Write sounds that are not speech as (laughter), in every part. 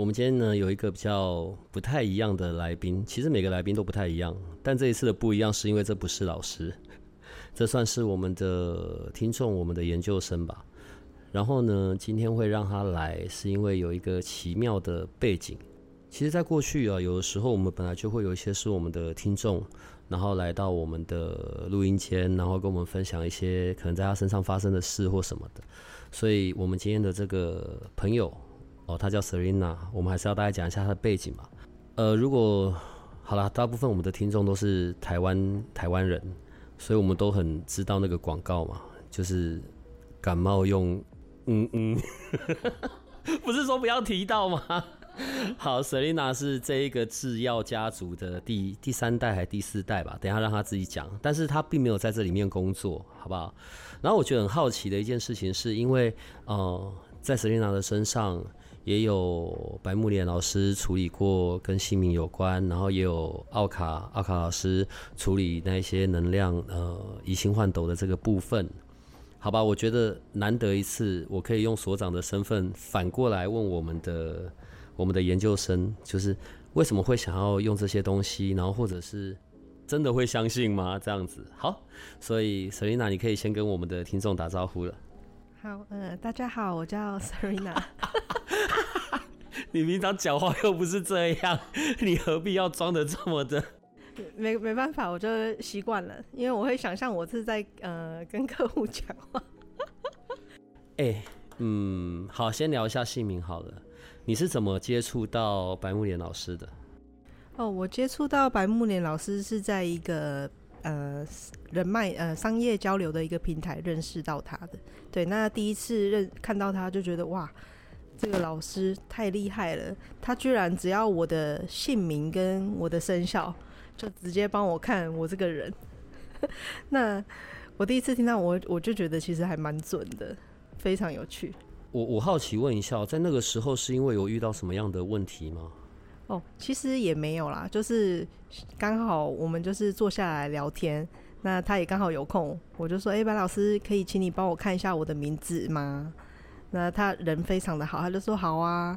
我们今天呢有一个比较不太一样的来宾，其实每个来宾都不太一样，但这一次的不一样是因为这不是老师，(laughs) 这算是我们的听众，我们的研究生吧。然后呢，今天会让他来，是因为有一个奇妙的背景。其实，在过去啊，有的时候我们本来就会有一些是我们的听众，然后来到我们的录音间，然后跟我们分享一些可能在他身上发生的事或什么的。所以，我们今天的这个朋友。哦，他叫 Serena，我们还是要大概讲一下他的背景嘛。呃，如果好了，大部分我们的听众都是台湾台湾人，所以我们都很知道那个广告嘛，就是感冒用嗯嗯，(laughs) 不是说不要提到吗？好，Selina 是这一个制药家族的第第三代还是第四代吧？等下让他自己讲，但是他并没有在这里面工作，好不好？然后我觉得很好奇的一件事情，是因为呃，在 Selina 的身上。也有白木莲老师处理过跟姓名有关，然后也有奥卡奥卡老师处理那些能量呃移星换斗的这个部分，好吧？我觉得难得一次，我可以用所长的身份反过来问我们的我们的研究生，就是为什么会想要用这些东西，然后或者是真的会相信吗？这样子好，所以 Selina 你可以先跟我们的听众打招呼了。好，呃，大家好，我叫 Serena。(laughs) 你平常讲话又不是这样，(laughs) 你何必要装的这么的？(laughs) 没没办法，我就习惯了，因为我会想象我是在呃跟客户讲话。哎，嗯，好，先聊一下姓名好了。你是怎么接触到白木莲老师的？哦，我接触到白木莲老师是在一个。呃，人脉呃，商业交流的一个平台认识到他的，对，那第一次认看到他就觉得哇，这个老师太厉害了，他居然只要我的姓名跟我的生肖，就直接帮我看我这个人。(laughs) 那我第一次听到我，我就觉得其实还蛮准的，非常有趣。我我好奇问一下，在那个时候是因为有遇到什么样的问题吗？哦，其实也没有啦，就是刚好我们就是坐下来聊天，那他也刚好有空，我就说：“哎，白老师，可以请你帮我看一下我的名字吗？”那他人非常的好，他就说：“好啊。”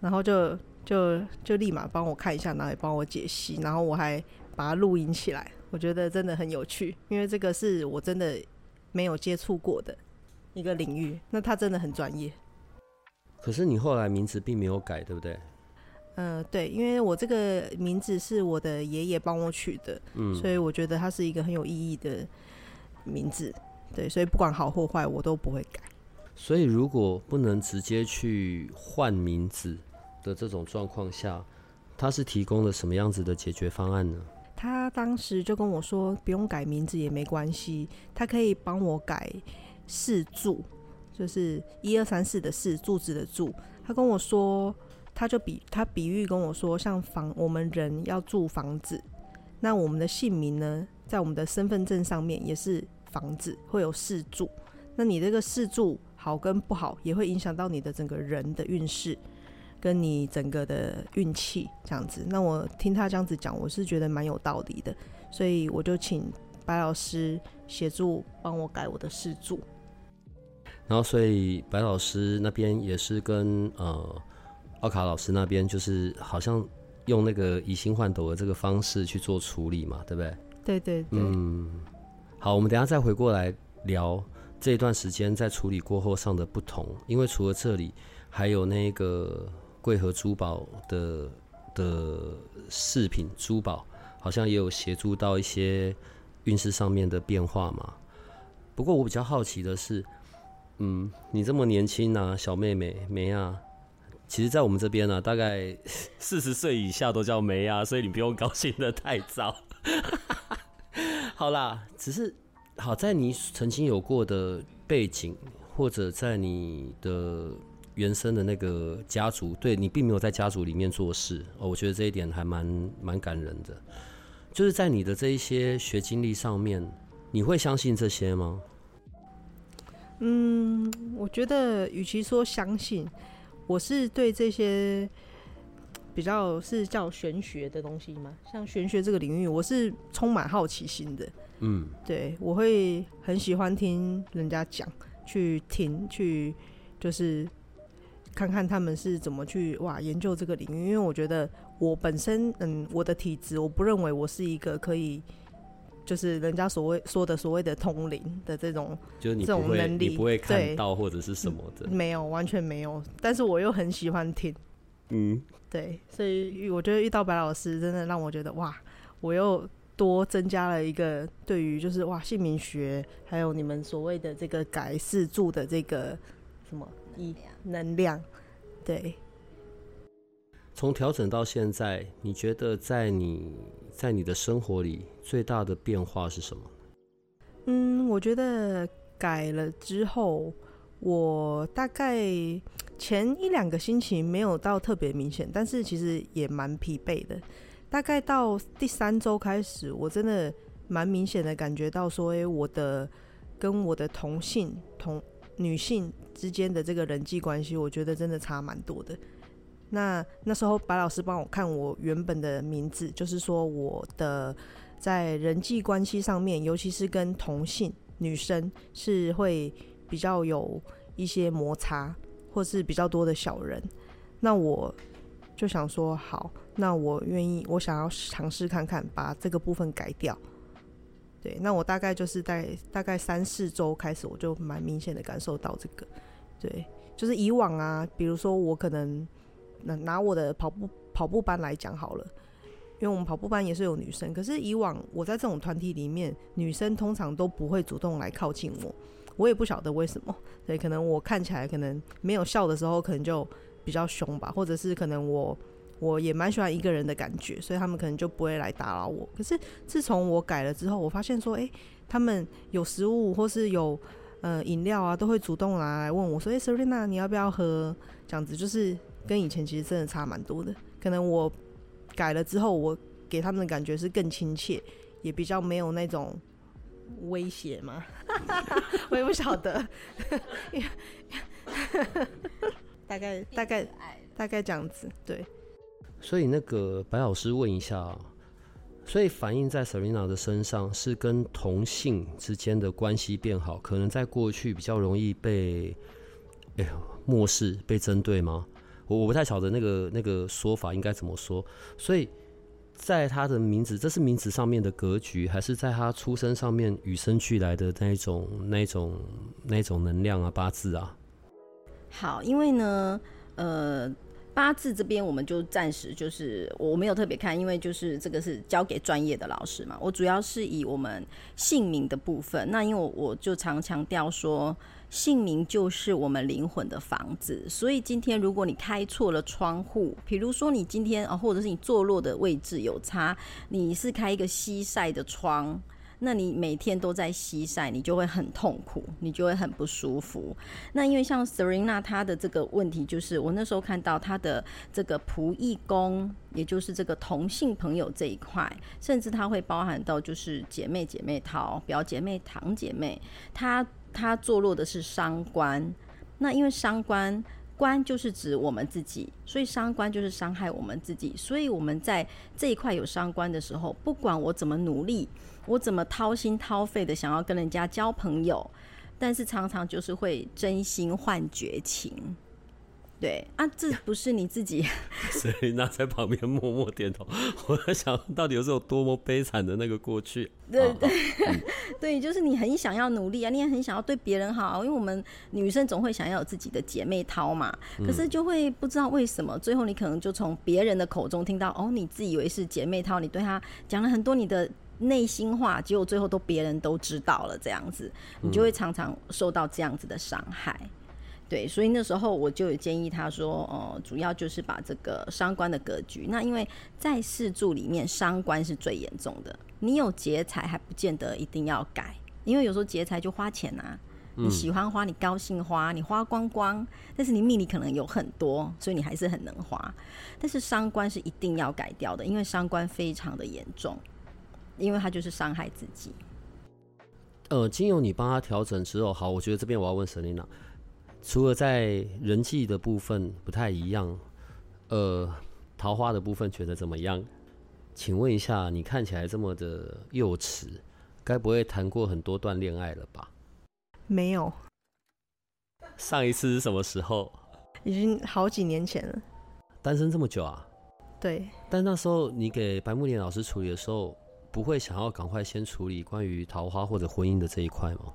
然后就就就立马帮我看一下，然后也帮我解析，然后我还把它录音起来，我觉得真的很有趣，因为这个是我真的没有接触过的一个领域，那他真的很专业。可是你后来名字并没有改，对不对？嗯，对，因为我这个名字是我的爷爷帮我取的，嗯，所以我觉得它是一个很有意义的名字，对，所以不管好或坏，我都不会改。所以如果不能直接去换名字的这种状况下，他是提供了什么样子的解决方案呢？他当时就跟我说，不用改名字也没关系，他可以帮我改四柱，就是一二三四的四柱子的柱。他跟我说。他就比他比喻跟我说，像房我们人要住房子，那我们的姓名呢，在我们的身份证上面也是房子，会有四柱。那你这个四柱好跟不好，也会影响到你的整个人的运势，跟你整个的运气这样子。那我听他这样子讲，我是觉得蛮有道理的，所以我就请白老师协助帮我改我的四柱。然后，所以白老师那边也是跟呃。奥卡老师那边就是好像用那个以心换斗的这个方式去做处理嘛，对不对？对对对。嗯，好，我们等下再回过来聊这一段时间在处理过后上的不同，因为除了这里，还有那个贵和珠宝的的饰品珠宝，好像也有协助到一些运势上面的变化嘛。不过我比较好奇的是，嗯，你这么年轻啊，小妹妹梅啊。其实，在我们这边呢，大概 (laughs) 四十岁以下都叫梅啊，所以你不用高兴的太早。好啦，只是好在你曾经有过的背景，或者在你的原生的那个家族，对你并没有在家族里面做事哦，我觉得这一点还蛮蛮感人的。就是在你的这一些学经历上面，你会相信这些吗？嗯，我觉得与其说相信，我是对这些比较是叫玄学的东西嘛，像玄学这个领域，我是充满好奇心的。嗯，对，我会很喜欢听人家讲，去听，去就是看看他们是怎么去哇研究这个领域，因为我觉得我本身嗯，我的体质，我不认为我是一个可以。就是人家所谓说的所谓的通灵的这种，就是你这种能力，你不会看到或者是什么的，没有，完全没有。但是我又很喜欢听，嗯，对，所以我觉得遇到白老师，真的让我觉得哇，我又多增加了一个对于就是哇姓名学，还有你们所谓的这个改四柱的这个什么一能量，对。从调整到现在，你觉得在你在你的生活里最大的变化是什么？嗯，我觉得改了之后，我大概前一两个星期没有到特别明显，但是其实也蛮疲惫的。大概到第三周开始，我真的蛮明显的感觉到说，哎，我的跟我的同性同女性之间的这个人际关系，我觉得真的差蛮多的。那那时候白老师帮我看我原本的名字，就是说我的在人际关系上面，尤其是跟同性女生是会比较有一些摩擦，或是比较多的小人。那我就想说，好，那我愿意，我想要尝试看看，把这个部分改掉。对，那我大概就是在大概三四周开始，我就蛮明显的感受到这个。对，就是以往啊，比如说我可能。拿拿我的跑步跑步班来讲好了，因为我们跑步班也是有女生，可是以往我在这种团体里面，女生通常都不会主动来靠近我，我也不晓得为什么，对，可能我看起来可能没有笑的时候，可能就比较凶吧，或者是可能我我也蛮喜欢一个人的感觉，所以他们可能就不会来打扰我。可是自从我改了之后，我发现说，哎，他们有食物或是有呃饮料啊，都会主动来问我说，哎，Serena，你要不要喝？这样子就是。跟以前其实真的差蛮多的，可能我改了之后，我给他们的感觉是更亲切，也比较没有那种威胁嘛。(laughs) 我也不晓得，(laughs) 大概大概大概这样子，对。所以那个白老师问一下，所以反映在 Serena 的身上是跟同性之间的关系变好，可能在过去比较容易被哎呦漠视、被针对吗？我我不太晓得那个那个说法应该怎么说，所以在他的名字，这是名字上面的格局，还是在他出生上面与生俱来的那一种、那一种、那一种能量啊，八字啊？好，因为呢，呃，八字这边我们就暂时就是我没有特别看，因为就是这个是交给专业的老师嘛，我主要是以我们姓名的部分，那因为我我就常强调说。姓名就是我们灵魂的房子，所以今天如果你开错了窗户，比如说你今天啊，或者是你坐落的位置有差，你是开一个西晒的窗，那你每天都在西晒，你就会很痛苦，你就会很不舒服。那因为像 Serena 她的这个问题，就是我那时候看到她的这个仆役宫，也就是这个同性朋友这一块，甚至它会包含到就是姐妹、姐妹淘、表姐妹、堂姐妹，她。它坐落的是伤官，那因为伤官官就是指我们自己，所以伤官就是伤害我们自己。所以我们在这一块有伤官的时候，不管我怎么努力，我怎么掏心掏肺的想要跟人家交朋友，但是常常就是会真心换绝情。对啊，这不是你自己，(laughs) 所以那在旁边默默点头。我在想到底有有多么悲惨的那个过去。对对 (laughs) 对，就是你很想要努力啊，你也很想要对别人好，因为我们女生总会想要有自己的姐妹淘嘛。可是就会不知道为什么，最后你可能就从别人的口中听到，哦，你自以为是姐妹淘，你对她讲了很多你的内心话，结果最后都别人都知道了，这样子，你就会常常受到这样子的伤害。对，所以那时候我就有建议他说，呃，主要就是把这个伤官的格局。那因为在四柱里面，伤官是最严重的。你有劫财还不见得一定要改，因为有时候劫财就花钱啊。你喜欢花，你高兴花，你花光光，但是你命里可能有很多，所以你还是很能花。但是伤官是一定要改掉的，因为伤官非常的严重，因为它就是伤害自己。呃，经由你帮他调整之后，好，我觉得这边我要问沈琳娜，除了在人际的部分不太一样，呃，桃花的部分觉得怎么样？请问一下，你看起来这么的幼稚，该不会谈过很多段恋爱了吧？没有，上一次是什么时候？已经好几年前了。单身这么久啊？对。但那时候你给白木莲老师处理的时候。不会想要赶快先处理关于桃花或者婚姻的这一块吗？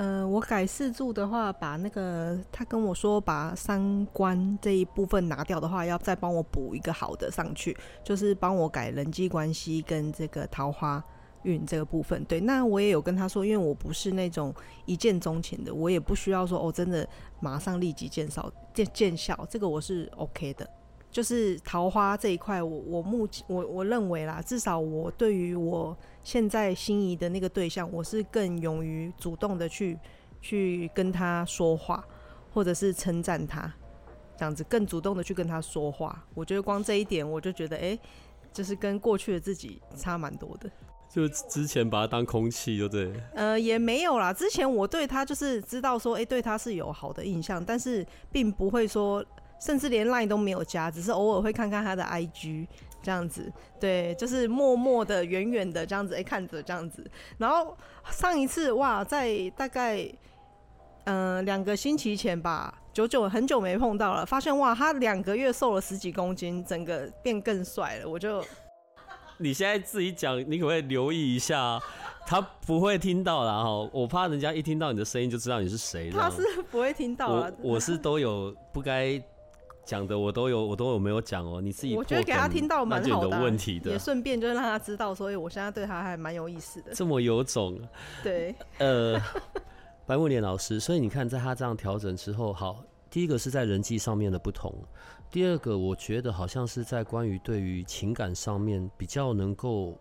呃，我改四柱的话，把那个他跟我说把三观这一部分拿掉的话，要再帮我补一个好的上去，就是帮我改人际关系跟这个桃花运这个部分。对，那我也有跟他说，因为我不是那种一见钟情的，我也不需要说哦，真的马上立即见效见见效，这个我是 OK 的。就是桃花这一块，我我目前我我认为啦，至少我对于我现在心仪的那个对象，我是更勇于主动的去去跟他说话，或者是称赞他，这样子更主动的去跟他说话。我觉得光这一点，我就觉得哎，就是跟过去的自己差蛮多的。就之前把他当空气，对不对？呃，也没有啦。之前我对他就是知道说，哎，对他是有好的印象，但是并不会说。甚至连 line 都没有加，只是偶尔会看看他的 IG 这样子，对，就是默默的、远远的这样子，哎，看着这样子。然后上一次哇，在大概嗯两个星期前吧，久久很久没碰到了，发现哇，他两个月瘦了十几公斤，整个变更帅了。我就你现在自己讲，你可不可以留意一下？他不会听到啦，哈，我怕人家一听到你的声音就知道你是谁。他是不会听到我我是都有不该。讲的我都有，我都有没有讲哦？你自己我觉得给他听到蛮好的，问题的，也顺便就让他知道，所以我现在对他还蛮有意思的。这么有种，(laughs) 对，呃，白木莲老师，所以你看，在他这样调整之后，好，第一个是在人际上面的不同，第二个我觉得好像是在关于对于情感上面比较能够，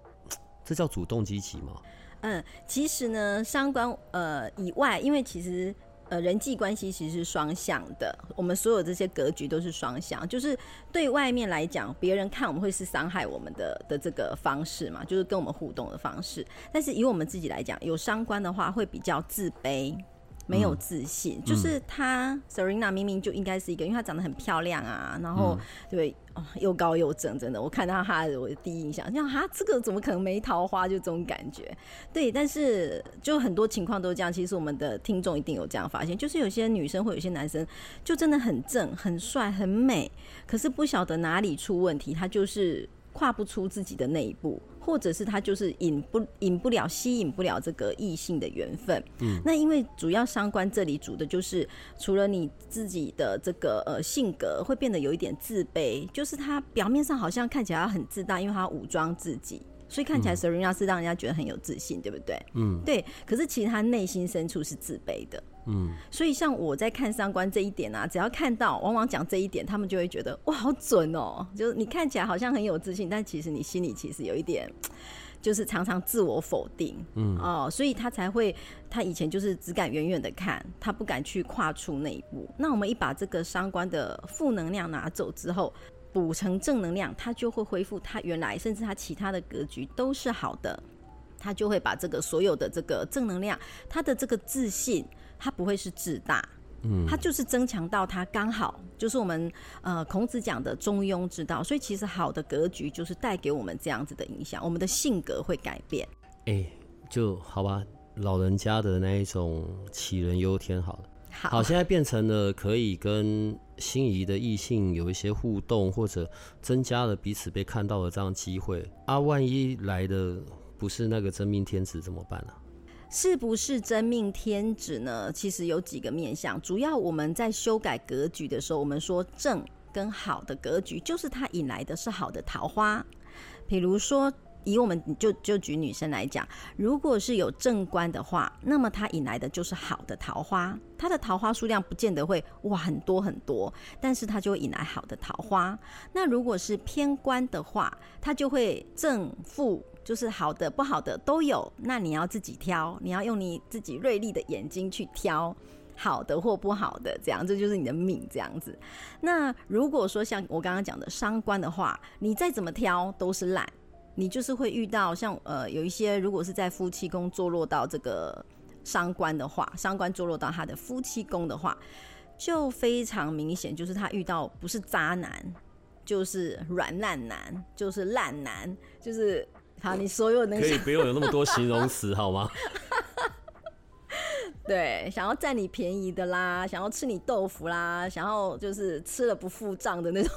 这叫主动积极吗？嗯，其实呢，相关呃以外，因为其实。呃，人际关系其实是双向的，我们所有这些格局都是双向，就是对外面来讲，别人看我们会是伤害我们的的这个方式嘛，就是跟我们互动的方式。但是以我们自己来讲，有伤官的话会比较自卑。没有自信，就是她 Serena 明明就应该是一个，因为她长得很漂亮啊，然后对又高又正，真的，我看到她我的第一印象，像哈这个怎么可能没桃花？就这种感觉，对，但是就很多情况都这样。其实我们的听众一定有这样发现，就是有些女生或有些男生就真的很正、很帅、很美，可是不晓得哪里出问题，他就是跨不出自己的那一步。或者是他就是引不引不了吸引不了这个异性的缘分，嗯，那因为主要伤官这里主的就是除了你自己的这个呃性格会变得有一点自卑，就是他表面上好像看起来很自大，因为他武装自己。所以看起来 Serena 是让人家觉得很有自信，对不对？嗯，对。可是其实他内心深处是自卑的。嗯，所以像我在看三观这一点啊，只要看到往往讲这一点，他们就会觉得哇，好准哦！就是你看起来好像很有自信，但其实你心里其实有一点，(tsk) 就是常常自我否定。嗯哦，所以他才会，他以前就是只敢远远的看，他不敢去跨出那一步。那我们一把这个三观的负能量拿走之后。补成正能量，他就会恢复他原来，甚至他其他的格局都是好的，他就会把这个所有的这个正能量，他的这个自信，他不会是自大，嗯，它就是增强到它刚好就是我们呃孔子讲的中庸之道，所以其实好的格局就是带给我们这样子的影响，我们的性格会改变。哎，就好吧，老人家的那一种杞人忧天，好了。好，现在变成了可以跟心仪的异性有一些互动，或者增加了彼此被看到的这样机会。啊，万一来的不是那个真命天子怎么办呢？是不是真命天子呢？其实有几个面向，主要我们在修改格局的时候，我们说正跟好的格局，就是它引来的是好的桃花，比如说。以我们就就举女生来讲，如果是有正官的话，那么它引来的就是好的桃花。它的桃花数量不见得会哇很多很多，但是它就会引来好的桃花。那如果是偏官的话，它就会正负就是好的、不好的都有。那你要自己挑，你要用你自己锐利的眼睛去挑好的或不好的，这样这就是你的命这样子。那如果说像我刚刚讲的伤官的话，你再怎么挑都是烂，你就是会遇到像呃有一些如果是在夫妻宫坐落到这个伤官的话，伤官坐落到他的夫妻宫的话。就非常明显，就是他遇到不是渣男，就是软烂男，就是烂男，就是好，你所有那可以不用有那么多形容词好吗？(laughs) 对，想要占你便宜的啦，想要吃你豆腐啦，想要就是吃了不付账的那种。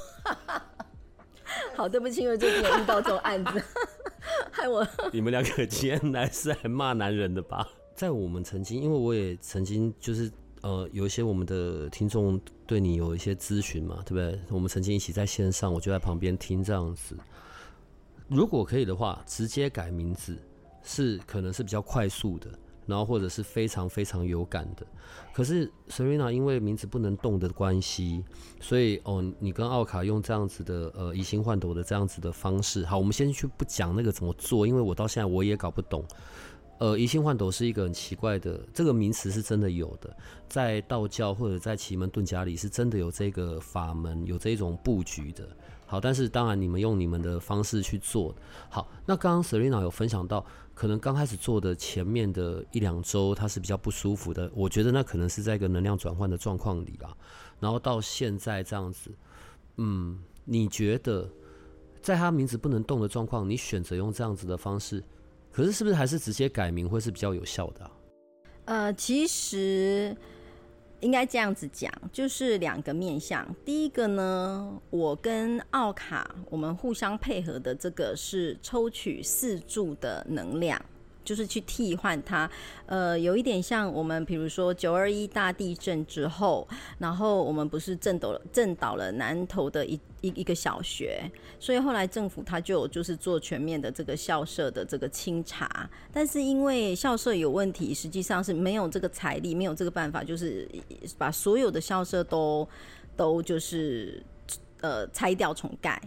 (laughs) 好，对不起，因为最近有遇到这种案子，(laughs) 害我。你们两个今天来是来骂男人的吧？在我们曾经，因为我也曾经就是。呃，有一些我们的听众对你有一些咨询嘛，对不对？我们曾经一起在线上，我就在旁边听这样子。如果可以的话，直接改名字是可能是比较快速的，然后或者是非常非常有感的。可是 Serena 因为名字不能动的关系，所以哦，你跟奥卡用这样子的呃移形换斗的这样子的方式，好，我们先去不讲那个怎么做，因为我到现在我也搞不懂。呃，移星换斗是一个很奇怪的这个名词，是真的有的，在道教或者在奇门遁甲里是真的有这个法门，有这种布局的。好，但是当然你们用你们的方式去做。好，那刚刚 Selina 有分享到，可能刚开始做的前面的一两周，它是比较不舒服的。我觉得那可能是在一个能量转换的状况里啦。然后到现在这样子，嗯，你觉得在他名字不能动的状况，你选择用这样子的方式？可是，是不是还是直接改名会是比较有效的？呃，其实应该这样子讲，就是两个面向。第一个呢，我跟奥卡我们互相配合的这个是抽取四柱的能量。就是去替换它，呃，有一点像我们，比如说九二一大地震之后，然后我们不是震倒了震倒了南投的一一一个小学，所以后来政府他就就是做全面的这个校舍的这个清查，但是因为校舍有问题，实际上是没有这个财力，没有这个办法，就是把所有的校舍都都就是呃拆掉重盖。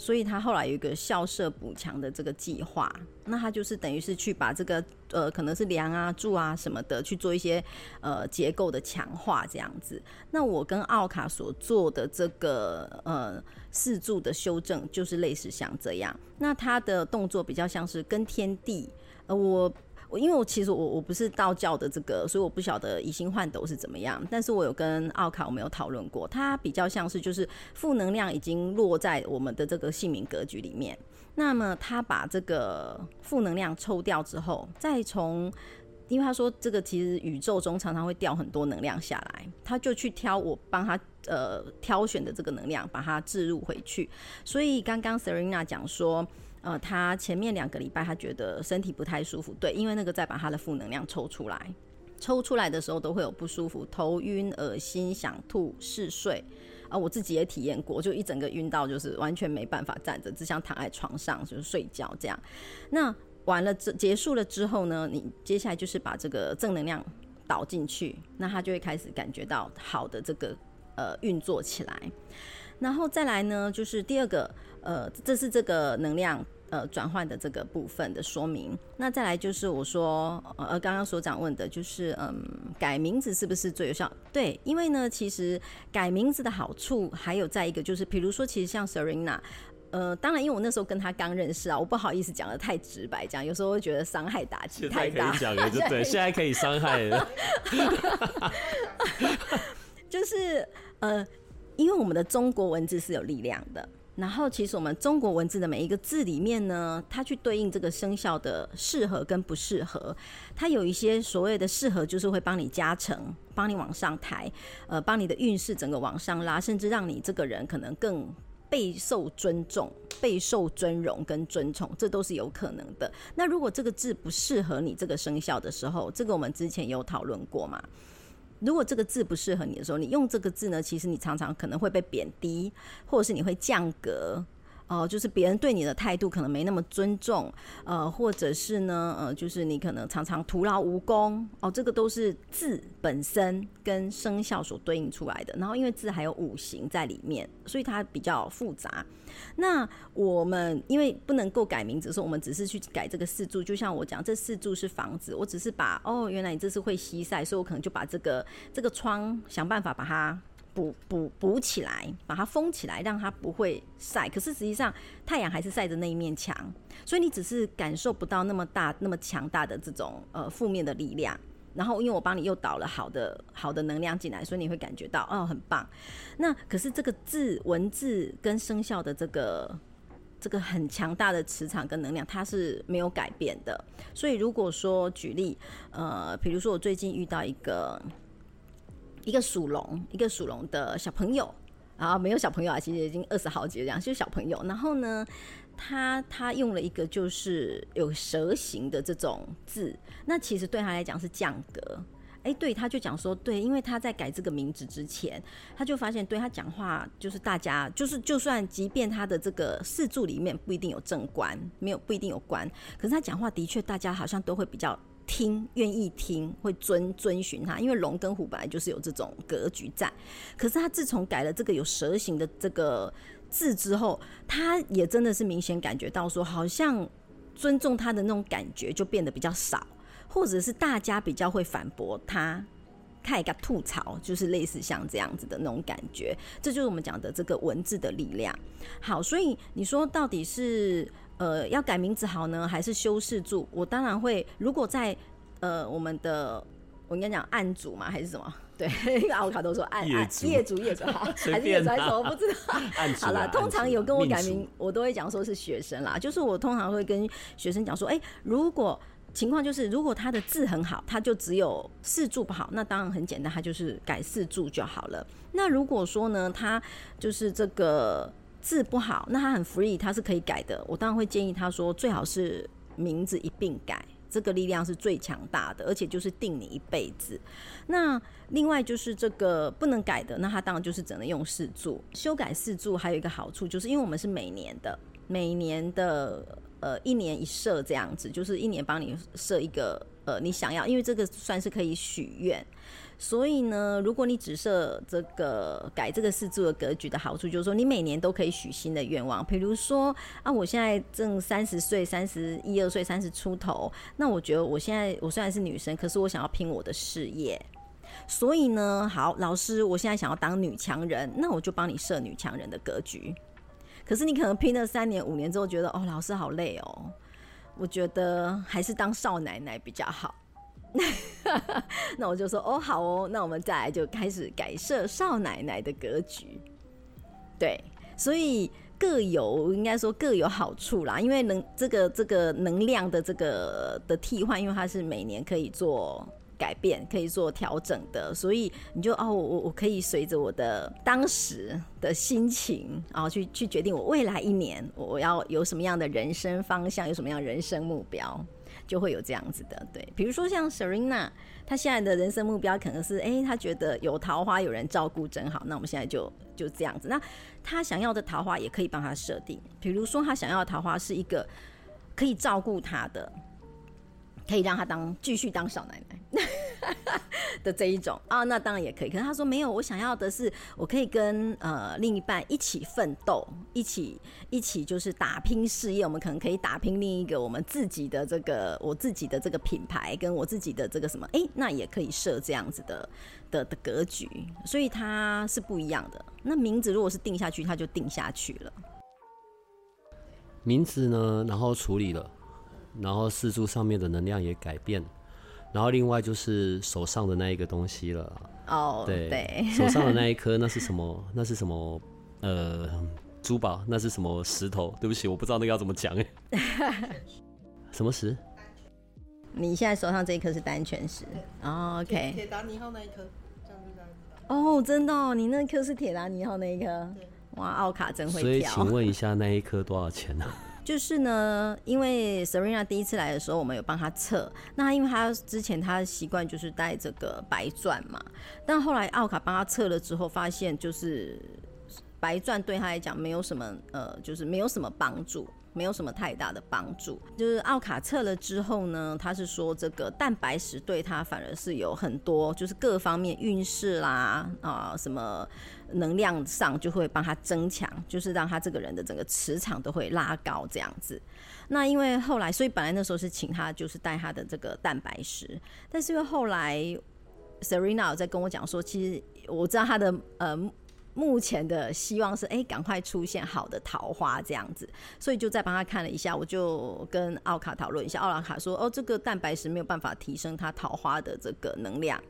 所以他后来有一个校舍补强的这个计划，那他就是等于是去把这个呃可能是梁啊柱啊什么的去做一些呃结构的强化这样子。那我跟奥卡所做的这个呃四柱的修正，就是类似像这样。那他的动作比较像是跟天地，呃我。我因为我其实我我不是道教的这个，所以我不晓得以心换斗是怎么样。但是我有跟奥卡我们有讨论过，它比较像是就是负能量已经落在我们的这个姓名格局里面。那么他把这个负能量抽掉之后，再从，因为他说这个其实宇宙中常常会掉很多能量下来，他就去挑我帮他呃挑选的这个能量，把它置入回去。所以刚刚 Serena 讲说。呃，他前面两个礼拜他觉得身体不太舒服，对，因为那个在把他的负能量抽出来，抽出来的时候都会有不舒服，头晕、恶心、想吐、嗜睡，啊，我自己也体验过，就一整个晕到就是完全没办法站着，只想躺在床上就是睡觉这样。那完了这结束了之后呢，你接下来就是把这个正能量导进去，那他就会开始感觉到好的这个呃运作起来。然后再来呢，就是第二个，呃，这是这个能量呃转换的这个部分的说明。那再来就是我说，呃，刚刚所长问的，就是嗯，改名字是不是最有效？对，因为呢，其实改名字的好处还有再一个就是，比如说，其实像 Serena，呃，当然，因为我那时候跟他刚认识啊，我不好意思讲的太直白，讲有时候会觉得伤害打击太大。讲了，就对，(laughs) 现在可以伤害了。(laughs) 就是呃。因为我们的中国文字是有力量的，然后其实我们中国文字的每一个字里面呢，它去对应这个生肖的适合跟不适合，它有一些所谓的适合，就是会帮你加成，帮你往上抬，呃，帮你的运势整个往上拉，甚至让你这个人可能更备受尊重、备受尊荣跟尊崇，这都是有可能的。那如果这个字不适合你这个生肖的时候，这个我们之前有讨论过嘛？如果这个字不适合你的时候，你用这个字呢，其实你常常可能会被贬低，或者是你会降格，哦，就是别人对你的态度可能没那么尊重，呃，或者是呢，呃，就是你可能常常徒劳无功，哦，这个都是字本身跟生肖所对应出来的。然后因为字还有五行在里面，所以它比较复杂。那我们因为不能够改名字，所以我们只是去改这个四柱。就像我讲，这四柱是房子，我只是把哦，原来你这是会西晒，所以我可能就把这个这个窗想办法把它。补补补起来，把它封起来，让它不会晒。可是实际上，太阳还是晒着那一面墙，所以你只是感受不到那么大、那么强大的这种呃负面的力量。然后，因为我帮你又导了好的好的能量进来，所以你会感觉到哦，很棒。那可是这个字文字跟生肖的这个这个很强大的磁场跟能量，它是没有改变的。所以，如果说举例，呃，比如说我最近遇到一个。一个属龙，一个属龙的小朋友啊，没有小朋友啊，其实已经二十好几这样，就是小朋友。然后呢，他他用了一个就是有蛇形的这种字，那其实对他来讲是降格。哎，对，他就讲说，对，因为他在改这个名字之前，他就发现，对他讲话就是大家就是就算即便他的这个四柱里面不一定有正官，没有不一定有官，可是他讲话的确大家好像都会比较。听，愿意听，会遵遵循他，因为龙跟虎本来就是有这种格局在。可是他自从改了这个有蛇形的这个字之后，他也真的是明显感觉到说，好像尊重他的那种感觉就变得比较少，或者是大家比较会反驳他，看一个吐槽，就是类似像这样子的那种感觉。这就是我们讲的这个文字的力量。好，所以你说到底是？呃，要改名字好呢，还是修饰住？我当然会。如果在呃，我们的我应该讲案主嘛，还是什么？(laughs) 对，奥卡都说案案业主业主好，(laughs) 还是业主还是什么？不知道。好了，通常有跟我改名，我都会讲说是学生啦。就是我通常会跟学生讲说，哎，如果情况就是如果他的字很好，他就只有四柱不好，那当然很简单，他就是改四柱就好了。那如果说呢，他就是这个。字不好，那他很 free，他是可以改的。我当然会建议他说，最好是名字一并改，这个力量是最强大的，而且就是定你一辈子。那另外就是这个不能改的，那他当然就是只能用四柱修改四柱。还有一个好处就是，因为我们是每年的，每年的呃一年一设这样子，就是一年帮你设一个呃你想要，因为这个算是可以许愿。所以呢，如果你只设这个改这个四柱的格局的好处，就是说你每年都可以许新的愿望。比如说啊，我现在正三十岁、三十一二岁、三十出头，那我觉得我现在我虽然是女生，可是我想要拼我的事业。所以呢，好老师，我现在想要当女强人，那我就帮你设女强人的格局。可是你可能拼了三年、五年之后，觉得哦，老师好累哦，我觉得还是当少奶奶比较好。那我就说哦好哦，那我们再来就开始改设少奶奶的格局。对，所以各有应该说各有好处啦，因为能这个这个能量的这个的替换，因为它是每年可以做改变、可以做调整的，所以你就哦我我可以随着我的当时的心情，然后去去决定我未来一年我要有什么样的人生方向，有什么样人生目标。就会有这样子的，对，比如说像 Serena，她现在的人生目标可能是，哎，她觉得有桃花，有人照顾真好。那我们现在就就这样子。那她想要的桃花也可以帮她设定，比如说她想要的桃花是一个可以照顾她的。可以让她当继续当小奶奶 (laughs) 的这一种啊，那当然也可以。可是他说没有，我想要的是我可以跟呃另一半一起奋斗，一起一起就是打拼事业。我们可能可以打拼另一个我们自己的这个我自己的这个品牌，跟我自己的这个什么哎，那也可以设这样子的的的格局。所以它是不一样的。那名字如果是定下去，它就定下去了。名字呢，然后处理了。然后四柱上面的能量也改变，然后另外就是手上的那一个东西了。哦，对，(laughs) 手上的那一颗那是什么？那是什么？呃，珠宝？那是什么石头？对不起，我不知道那个要怎么讲哎。(laughs) 什么石？你现在手上这一颗是单全石。哦，OK。铁达尼号那一颗。哦，真的哦，你那颗是铁达尼号那一颗。哇，奥卡真会挑。所以，请问一下，那一颗多少钱呢？就是呢，因为 Serena 第一次来的时候，我们有帮她测。那因为她之前她的习惯就是戴这个白钻嘛，但后来奥卡帮她测了之后，发现就是白钻对她来讲没有什么呃，就是没有什么帮助。没有什么太大的帮助。就是奥卡测了之后呢，他是说这个蛋白石对他反而是有很多，就是各方面运势啦啊，什么能量上就会帮他增强，就是让他这个人的整个磁场都会拉高这样子。那因为后来，所以本来那时候是请他就是带他的这个蛋白石，但是因为后来 Serena 在跟我讲说，其实我知道他的呃。目前的希望是，哎，赶快出现好的桃花这样子，所以就再帮他看了一下，我就跟奥卡讨论一下，奥卡说，哦，这个蛋白石没有办法提升他桃花的这个能量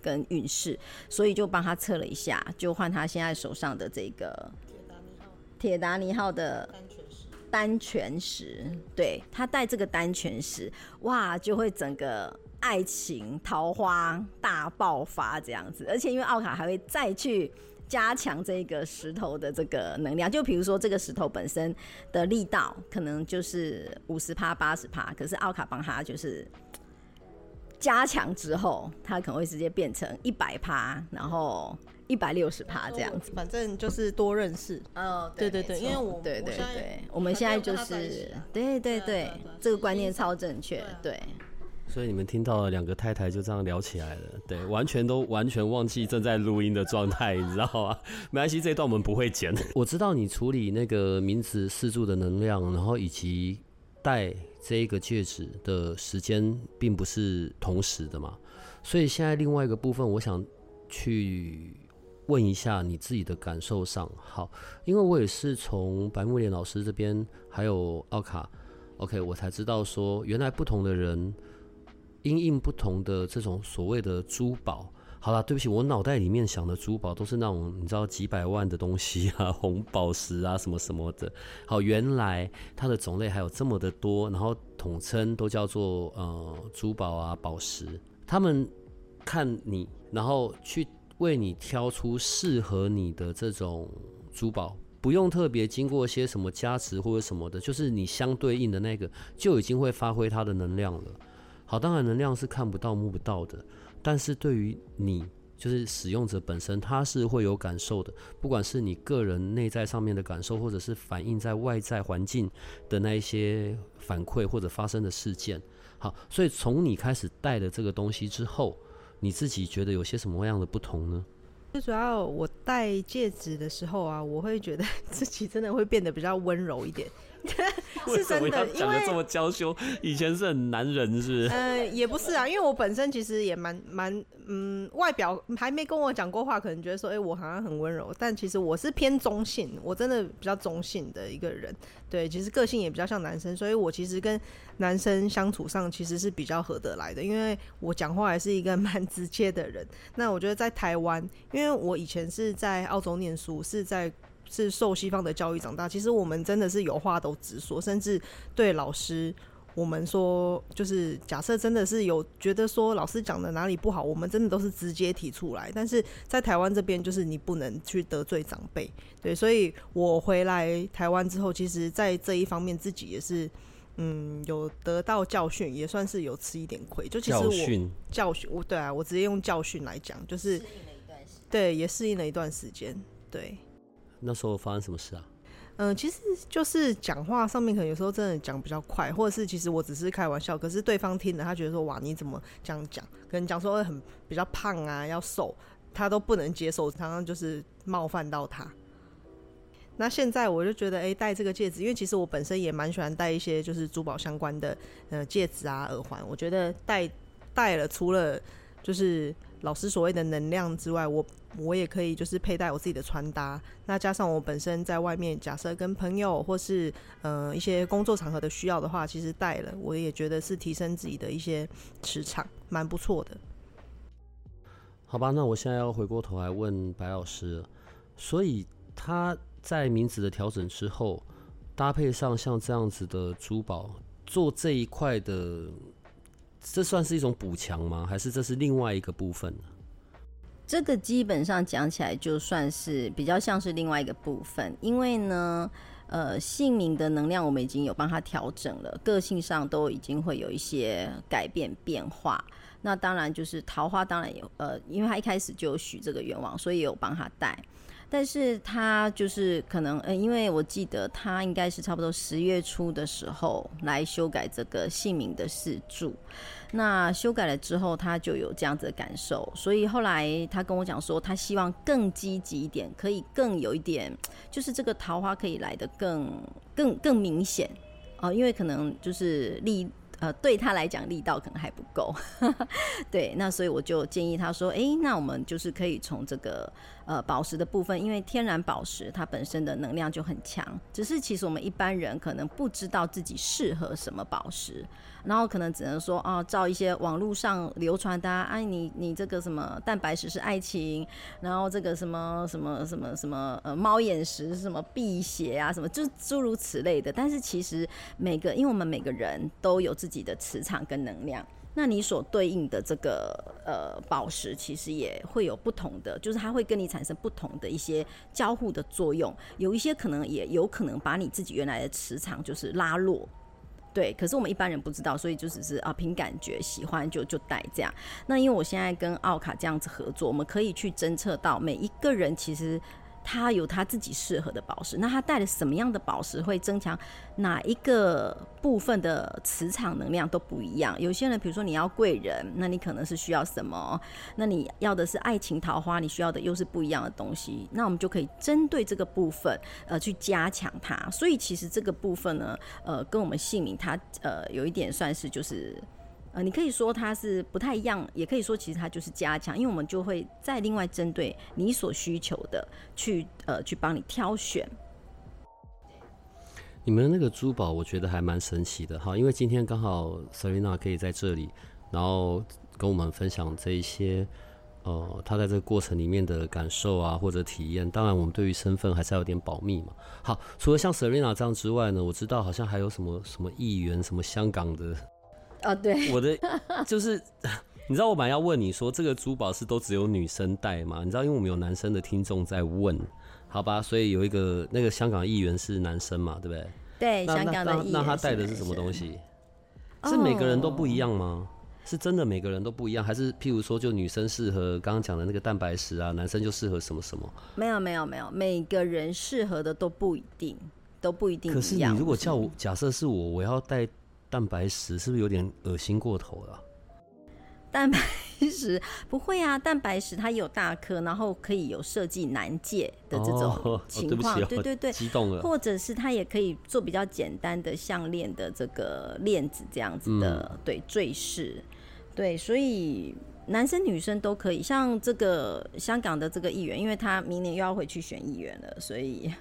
跟运势，所以就帮他测了一下，就换他现在手上的这个铁达尼号铁达尼号的单全石，单全石，对他带这个单全石，哇，就会整个爱情桃花大爆发这样子，而且因为奥卡还会再去。加强这个石头的这个能量，就比如说这个石头本身的力道可能就是五十帕、八十帕，可是奥卡帮他就是加强之后，它可能会直接变成一百帕，然后一百六十帕这样子。反正就是多认识。哦，对对对，因为我对对对，我们现在就是对对对，这个观念超正确，对。所以你们听到了两个太太就这样聊起来了，对，完全都完全忘记正在录音的状态，你知道吗？(laughs) 没关系，这一段我们不会剪。我知道你处理那个名字四柱的能量，然后以及戴这一个戒指的时间并不是同时的嘛，所以现在另外一个部分，我想去问一下你自己的感受上。好，因为我也是从白木莲老师这边还有奥卡，OK，我才知道说原来不同的人。因应不同的这种所谓的珠宝，好了，对不起，我脑袋里面想的珠宝都是那种你知道几百万的东西啊，(laughs) 红宝石啊什么什么的。好，原来它的种类还有这么的多，然后统称都叫做呃珠宝啊宝石。他们看你，然后去为你挑出适合你的这种珠宝，不用特别经过些什么加持或者什么的，就是你相对应的那个就已经会发挥它的能量了。好，当然能量是看不到、摸不到的，但是对于你，就是使用者本身，他是会有感受的。不管是你个人内在上面的感受，或者是反映在外在环境的那一些反馈或者发生的事件。好，所以从你开始戴了这个东西之后，你自己觉得有些什么样的不同呢？最主要，我戴戒指的时候啊，我会觉得 (laughs) 自己真的会变得比较温柔一点。(laughs) 是真的，因为这么娇羞，以前是很男人，是不是？呃，也不是啊，因为我本身其实也蛮蛮，嗯，外表还没跟我讲过话，可能觉得说，哎，我好像很温柔，但其实我是偏中性，我真的比较中性的一个人。对，其实个性也比较像男生，所以我其实跟男生相处上其实是比较合得来的，因为我讲话还是一个蛮直接的人。那我觉得在台湾，因为我以前是在澳洲念书，是在。是受西方的教育长大，其实我们真的是有话都直说，甚至对老师，我们说就是假设真的是有觉得说老师讲的哪里不好，我们真的都是直接提出来。但是在台湾这边，就是你不能去得罪长辈，对，所以我回来台湾之后，其实在这一方面自己也是嗯有得到教训，也算是有吃一点亏。就其实我教训，我对啊，我直接用教训来讲，就是对，也适应了一段时间，对。那时候发生什么事啊？嗯，其实就是讲话上面可能有时候真的讲比较快，或者是其实我只是开玩笑，可是对方听了他觉得说哇你怎么这样讲？可能讲说很比较胖啊，要瘦，他都不能接受，常常就是冒犯到他。那现在我就觉得，哎，戴这个戒指，因为其实我本身也蛮喜欢戴一些就是珠宝相关的呃戒指啊、耳环，我觉得戴戴了除了就是老师所谓的能量之外，我我也可以就是佩戴我自己的穿搭。那加上我本身在外面，假设跟朋友或是呃一些工作场合的需要的话，其实戴了我也觉得是提升自己的一些磁场，蛮不错的。好吧，那我现在要回过头来问白老师，所以他在名字的调整之后，搭配上像这样子的珠宝，做这一块的。这算是一种补强吗？还是这是另外一个部分呢？这个基本上讲起来，就算是比较像是另外一个部分，因为呢，呃，姓名的能量我们已经有帮他调整了，个性上都已经会有一些改变变化。那当然就是桃花，当然有，呃，因为他一开始就有许这个愿望，所以有帮他带。但是他就是可能，呃，因为我记得他应该是差不多十月初的时候来修改这个姓名的四柱，那修改了之后，他就有这样子的感受，所以后来他跟我讲说，他希望更积极一点，可以更有一点，就是这个桃花可以来的更更更明显。哦，因为可能就是力。呃，对他来讲力道可能还不够，(laughs) 对，那所以我就建议他说，哎，那我们就是可以从这个呃宝石的部分，因为天然宝石它本身的能量就很强，只是其实我们一般人可能不知道自己适合什么宝石。然后可能只能说哦，照一些网络上流传的，哎，你你这个什么蛋白石是爱情，然后这个什么什么什么什么呃猫眼石是什么辟邪啊，什么就诸如此类的。但是其实每个，因为我们每个人都有自己的磁场跟能量，那你所对应的这个呃宝石，其实也会有不同的，就是它会跟你产生不同的一些交互的作用。有一些可能也有可能把你自己原来的磁场就是拉落。对，可是我们一般人不知道，所以就只是啊凭感觉喜欢就就带这样。那因为我现在跟奥卡这样子合作，我们可以去侦测到每一个人其实。他有他自己适合的宝石，那他带了什么样的宝石会增强哪一个部分的磁场能量都不一样。有些人，比如说你要贵人，那你可能是需要什么？那你要的是爱情桃花，你需要的又是不一样的东西。那我们就可以针对这个部分，呃，去加强它。所以其实这个部分呢，呃，跟我们姓名它呃有一点算是就是。呃，你可以说它是不太一样，也可以说其实它就是加强，因为我们就会再另外针对你所需求的去呃去帮你挑选。你们那个珠宝，我觉得还蛮神奇的哈，因为今天刚好 Serena 可以在这里，然后跟我们分享这一些呃他在这个过程里面的感受啊或者体验。当然，我们对于身份还是要有点保密嘛。好，除了像 Serena 这样之外呢，我知道好像还有什么什么议员，什么香港的。哦，对，我的就是，(laughs) 你知道我本来要问你说，这个珠宝是都只有女生戴吗？你知道，因为我们有男生的听众在问，好吧，所以有一个那个香港议员是男生嘛，对不对？对，香港的议员。那他戴的是什么东西？(laughs) 是每个人都不一样吗？是真的每个人都不一样，还是譬如说，就女生适合刚刚讲的那个蛋白石啊，男生就适合什么什么？没有，没有，没有，每个人适合的都不一定，都不一定。可是你如果叫我，假设是我，我要戴。蛋白石是不是有点恶心过头了？蛋白石不会啊，蛋白石它有大颗，然后可以有设计难戒的这种情况，对对对，激动了。或者是它也可以做比较简单的项链的这个链子这样子的，对坠饰，对，所以。男生女生都可以，像这个香港的这个议员，因为他明年又要回去选议员了，所以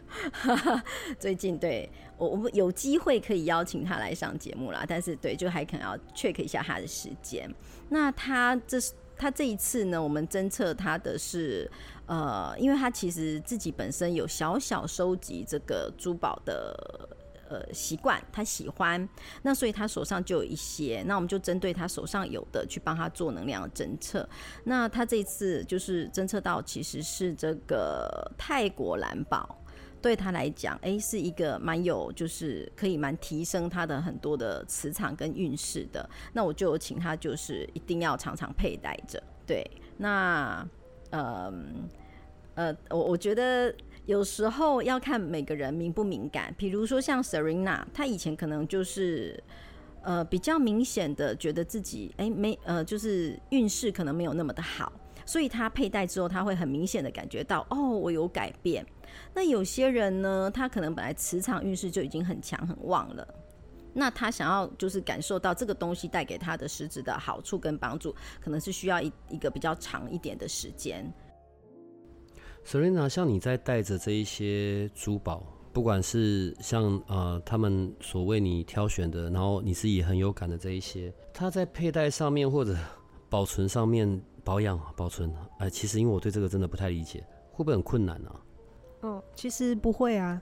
(laughs) 最近对我我们有机会可以邀请他来上节目啦。但是对，就还可能要 check 一下他的时间。那他这是他这一次呢，我们侦测他的是呃，因为他其实自己本身有小小收集这个珠宝的。呃，习惯他喜欢，那所以他手上就有一些，那我们就针对他手上有的去帮他做能量侦测。那他这次就是侦测到，其实是这个泰国蓝宝，对他来讲，哎，是一个蛮有，就是可以蛮提升他的很多的磁场跟运势的。那我就请他就是一定要常常佩戴着。对，那呃呃，我我觉得。有时候要看每个人敏不敏感，比如说像 Serena，她以前可能就是呃比较明显的觉得自己哎没呃就是运势可能没有那么的好，所以她佩戴之后，她会很明显的感觉到哦我有改变。那有些人呢，他可能本来磁场运势就已经很强很旺了，那他想要就是感受到这个东西带给他的实质的好处跟帮助，可能是需要一一个比较长一点的时间。Serena，像你在带着这一些珠宝，不管是像呃他们所为你挑选的，然后你自己很有感的这一些，它在佩戴上面或者保存上面保养保存，哎，其实因为我对这个真的不太理解，会不会很困难呢？哦，其实不会啊，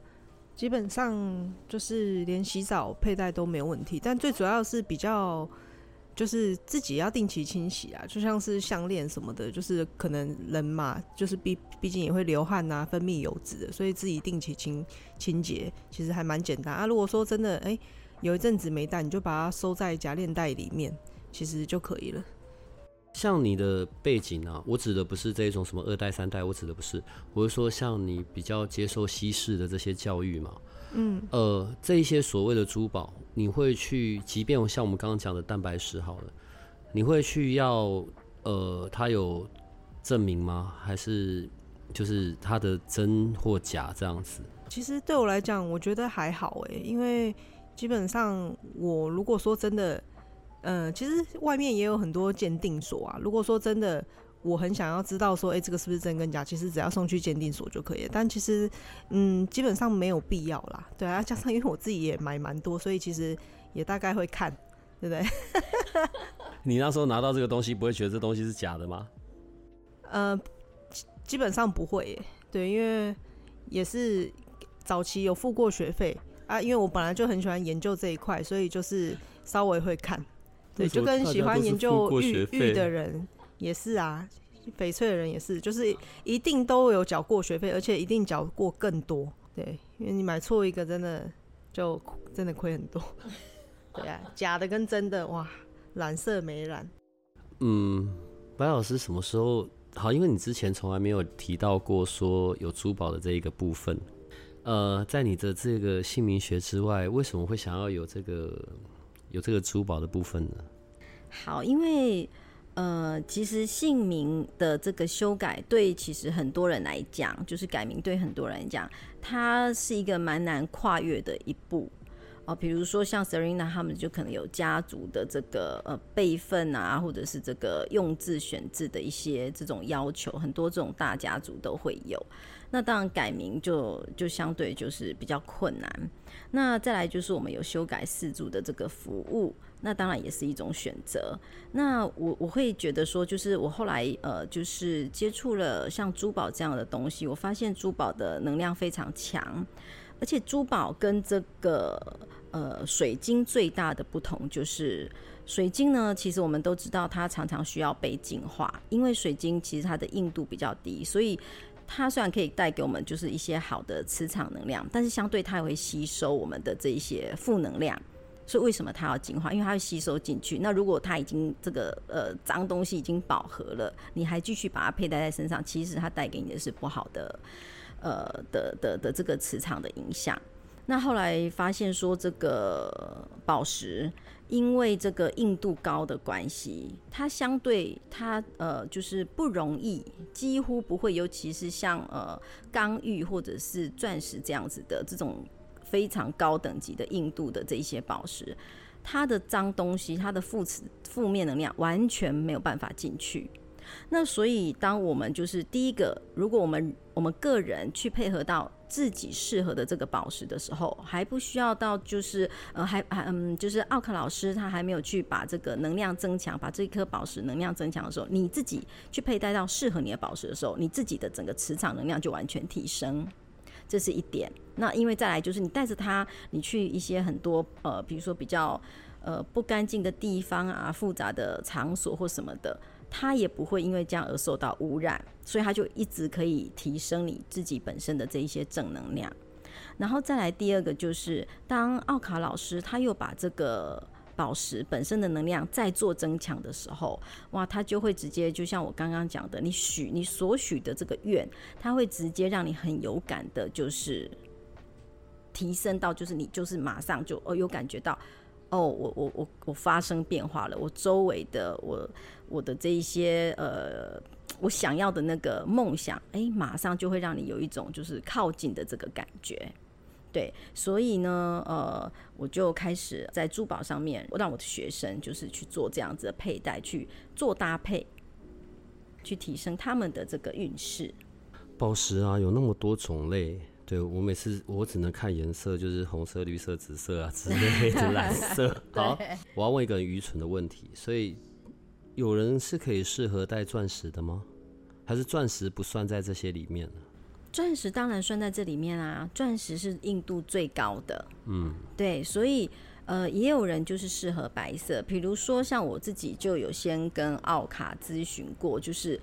基本上就是连洗澡佩戴都没有问题，但最主要是比较。就是自己要定期清洗啊，就像是项链什么的，就是可能人嘛，就是毕毕竟也会流汗呐，分泌油脂的，所以自己定期清清洁，其实还蛮简单啊。如果说真的哎，有一阵子没戴，你就把它收在夹链袋里面，其实就可以了。像你的背景啊，我指的不是这种什么二代三代，我指的不是，我是说像你比较接受西式的这些教育嘛，嗯，呃，这一些所谓的珠宝，你会去，即便像我们刚刚讲的蛋白石好了，你会去要呃，它有证明吗？还是就是它的真或假这样子？其实对我来讲，我觉得还好诶，因为基本上我如果说真的。嗯，其实外面也有很多鉴定所啊。如果说真的，我很想要知道说，哎，这个是不是真跟假？其实只要送去鉴定所就可以了。但其实，嗯，基本上没有必要啦。对啊，加上因为我自己也买蛮多，所以其实也大概会看，对不对？(laughs) 你那时候拿到这个东西，不会觉得这东西是假的吗？呃，基本上不会耶。对，因为也是早期有付过学费啊。因为我本来就很喜欢研究这一块，所以就是稍微会看。对，就跟喜欢研究玉玉的人也是啊，翡翠的人也是，就是一定都有缴过学费，而且一定缴过更多。对，因为你买错一个，真的就真的亏很多。(laughs) 对啊，假的跟真的，哇，染色没染。嗯，白老师什么时候好？因为你之前从来没有提到过说有珠宝的这一个部分。呃，在你的这个姓名学之外，为什么会想要有这个？有这个珠宝的部分呢。好，因为呃，其实姓名的这个修改，对其实很多人来讲，就是改名对很多人来讲，它是一个蛮难跨越的一步哦。比如说像 Serena 他们就可能有家族的这个呃辈分啊，或者是这个用字选字的一些这种要求，很多这种大家族都会有。那当然改名就就相对就是比较困难。那再来就是我们有修改四柱的这个服务，那当然也是一种选择。那我我会觉得说，就是我后来呃，就是接触了像珠宝这样的东西，我发现珠宝的能量非常强，而且珠宝跟这个呃水晶最大的不同就是，水晶呢，其实我们都知道它常常需要被净化，因为水晶其实它的硬度比较低，所以。它虽然可以带给我们就是一些好的磁场能量，但是相对它也会吸收我们的这一些负能量。所以为什么它要净化？因为它会吸收进去。那如果它已经这个呃脏东西已经饱和了，你还继续把它佩戴在身上，其实它带给你的是不好的呃的的的这个磁场的影响。那后来发现说这个宝石。因为这个硬度高的关系，它相对它呃就是不容易，几乎不会，尤其是像呃刚玉或者是钻石这样子的这种非常高等级的印度的这一些宝石，它的脏东西、它的负磁负面能量完全没有办法进去。那所以，当我们就是第一个，如果我们我们个人去配合到自己适合的这个宝石的时候，还不需要到就是呃还还嗯就是奥克老师他还没有去把这个能量增强，把这颗宝石能量增强的时候，你自己去佩戴到适合你的宝石的时候，你自己的整个磁场能量就完全提升，这是一点。那因为再来就是你带着它，你去一些很多呃比如说比较呃不干净的地方啊，复杂的场所或什么的。它也不会因为这样而受到污染，所以它就一直可以提升你自己本身的这一些正能量。然后再来第二个就是，当奥卡老师他又把这个宝石本身的能量再做增强的时候，哇，它就会直接就像我刚刚讲的，你许你所许的这个愿，它会直接让你很有感的，就是提升到就是你就是马上就哦有感觉到。哦，我我我我发生变化了，我周围的我我的这一些呃，我想要的那个梦想，哎，马上就会让你有一种就是靠近的这个感觉，对，所以呢，呃，我就开始在珠宝上面，我让我的学生就是去做这样子的佩戴，去做搭配，去提升他们的这个运势。宝石啊，有那么多种类。对我每次我只能看颜色，就是红色、绿色、紫色啊之类的 (laughs) 蓝色。(laughs) 好，我要问一个愚蠢的问题，所以有人是可以适合戴钻石的吗？还是钻石不算在这些里面呢？钻石当然算在这里面啊，钻石是硬度最高的。嗯，对，所以呃，也有人就是适合白色，比如说像我自己就有先跟奥卡咨询过，就是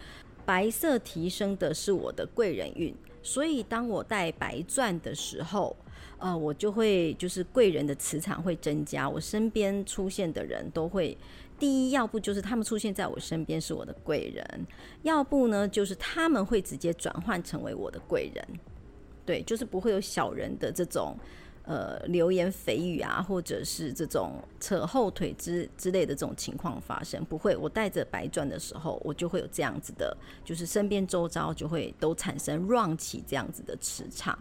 白色提升的是我的贵人运。所以，当我戴白钻的时候，呃，我就会就是贵人的磁场会增加，我身边出现的人都会第一，要不就是他们出现在我身边是我的贵人，要不呢就是他们会直接转换成为我的贵人。对，就是不会有小人的这种呃流言蜚语啊，或者是这种扯后腿之之类的这种情况发生，不会。我带着白钻的时候，我就会有这样子的，就是身边周遭就会都产生让起这样子的磁场。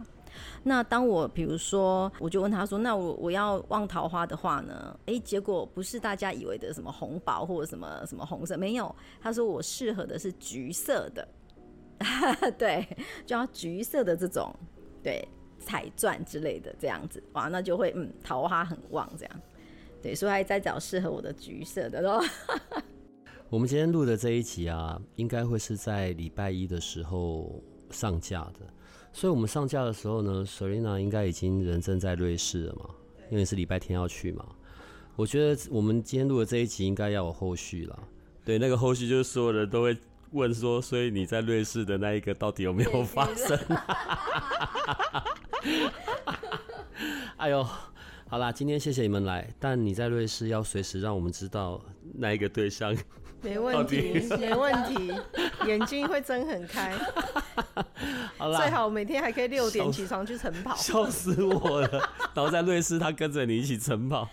那当我比如说，我就问他说：“那我我要望桃花的话呢？”诶，结果不是大家以为的什么红宝或者什么什么红色，没有。他说我适合的是橘色的，(laughs) 对，就要橘色的这种。对彩钻之类的这样子，哇，那就会嗯桃花很旺这样，对，所以还在找适合我的橘色的咯。(laughs) 我们今天录的这一集啊，应该会是在礼拜一的时候上架的，所以我们上架的时候呢，Serena 应该已经人正在瑞士了嘛，因为是礼拜天要去嘛。我觉得我们今天录的这一集应该要有后续了，对，那个后续就是所有人都会。问说，所以你在瑞士的那一个到底有没有发生？(laughs) 哎呦，好啦，今天谢谢你们来，但你在瑞士要随时让我们知道那一个对象。没问题，没问题，眼睛会睁很开。(laughs) 好啦，最好每天还可以六点起床去晨跑。笑死我了！然后在瑞士，他跟着你一起晨跑，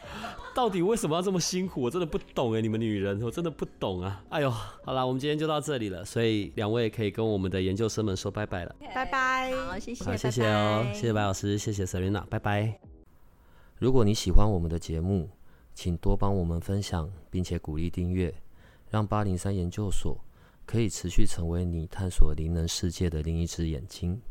到底为什么要这么辛苦？我真的不懂哎，你们女人，我真的不懂啊！哎呦，好啦，我们今天就到这里了，所以两位可以跟我们的研究生们说拜拜了。拜拜，好，谢谢，好，谢谢哦，谢谢白老师，谢谢 Serena，拜拜。如果你喜欢我们的节目，请多帮我们分享，并且鼓励订阅。让八零三研究所可以持续成为你探索灵能世界的另一只眼睛。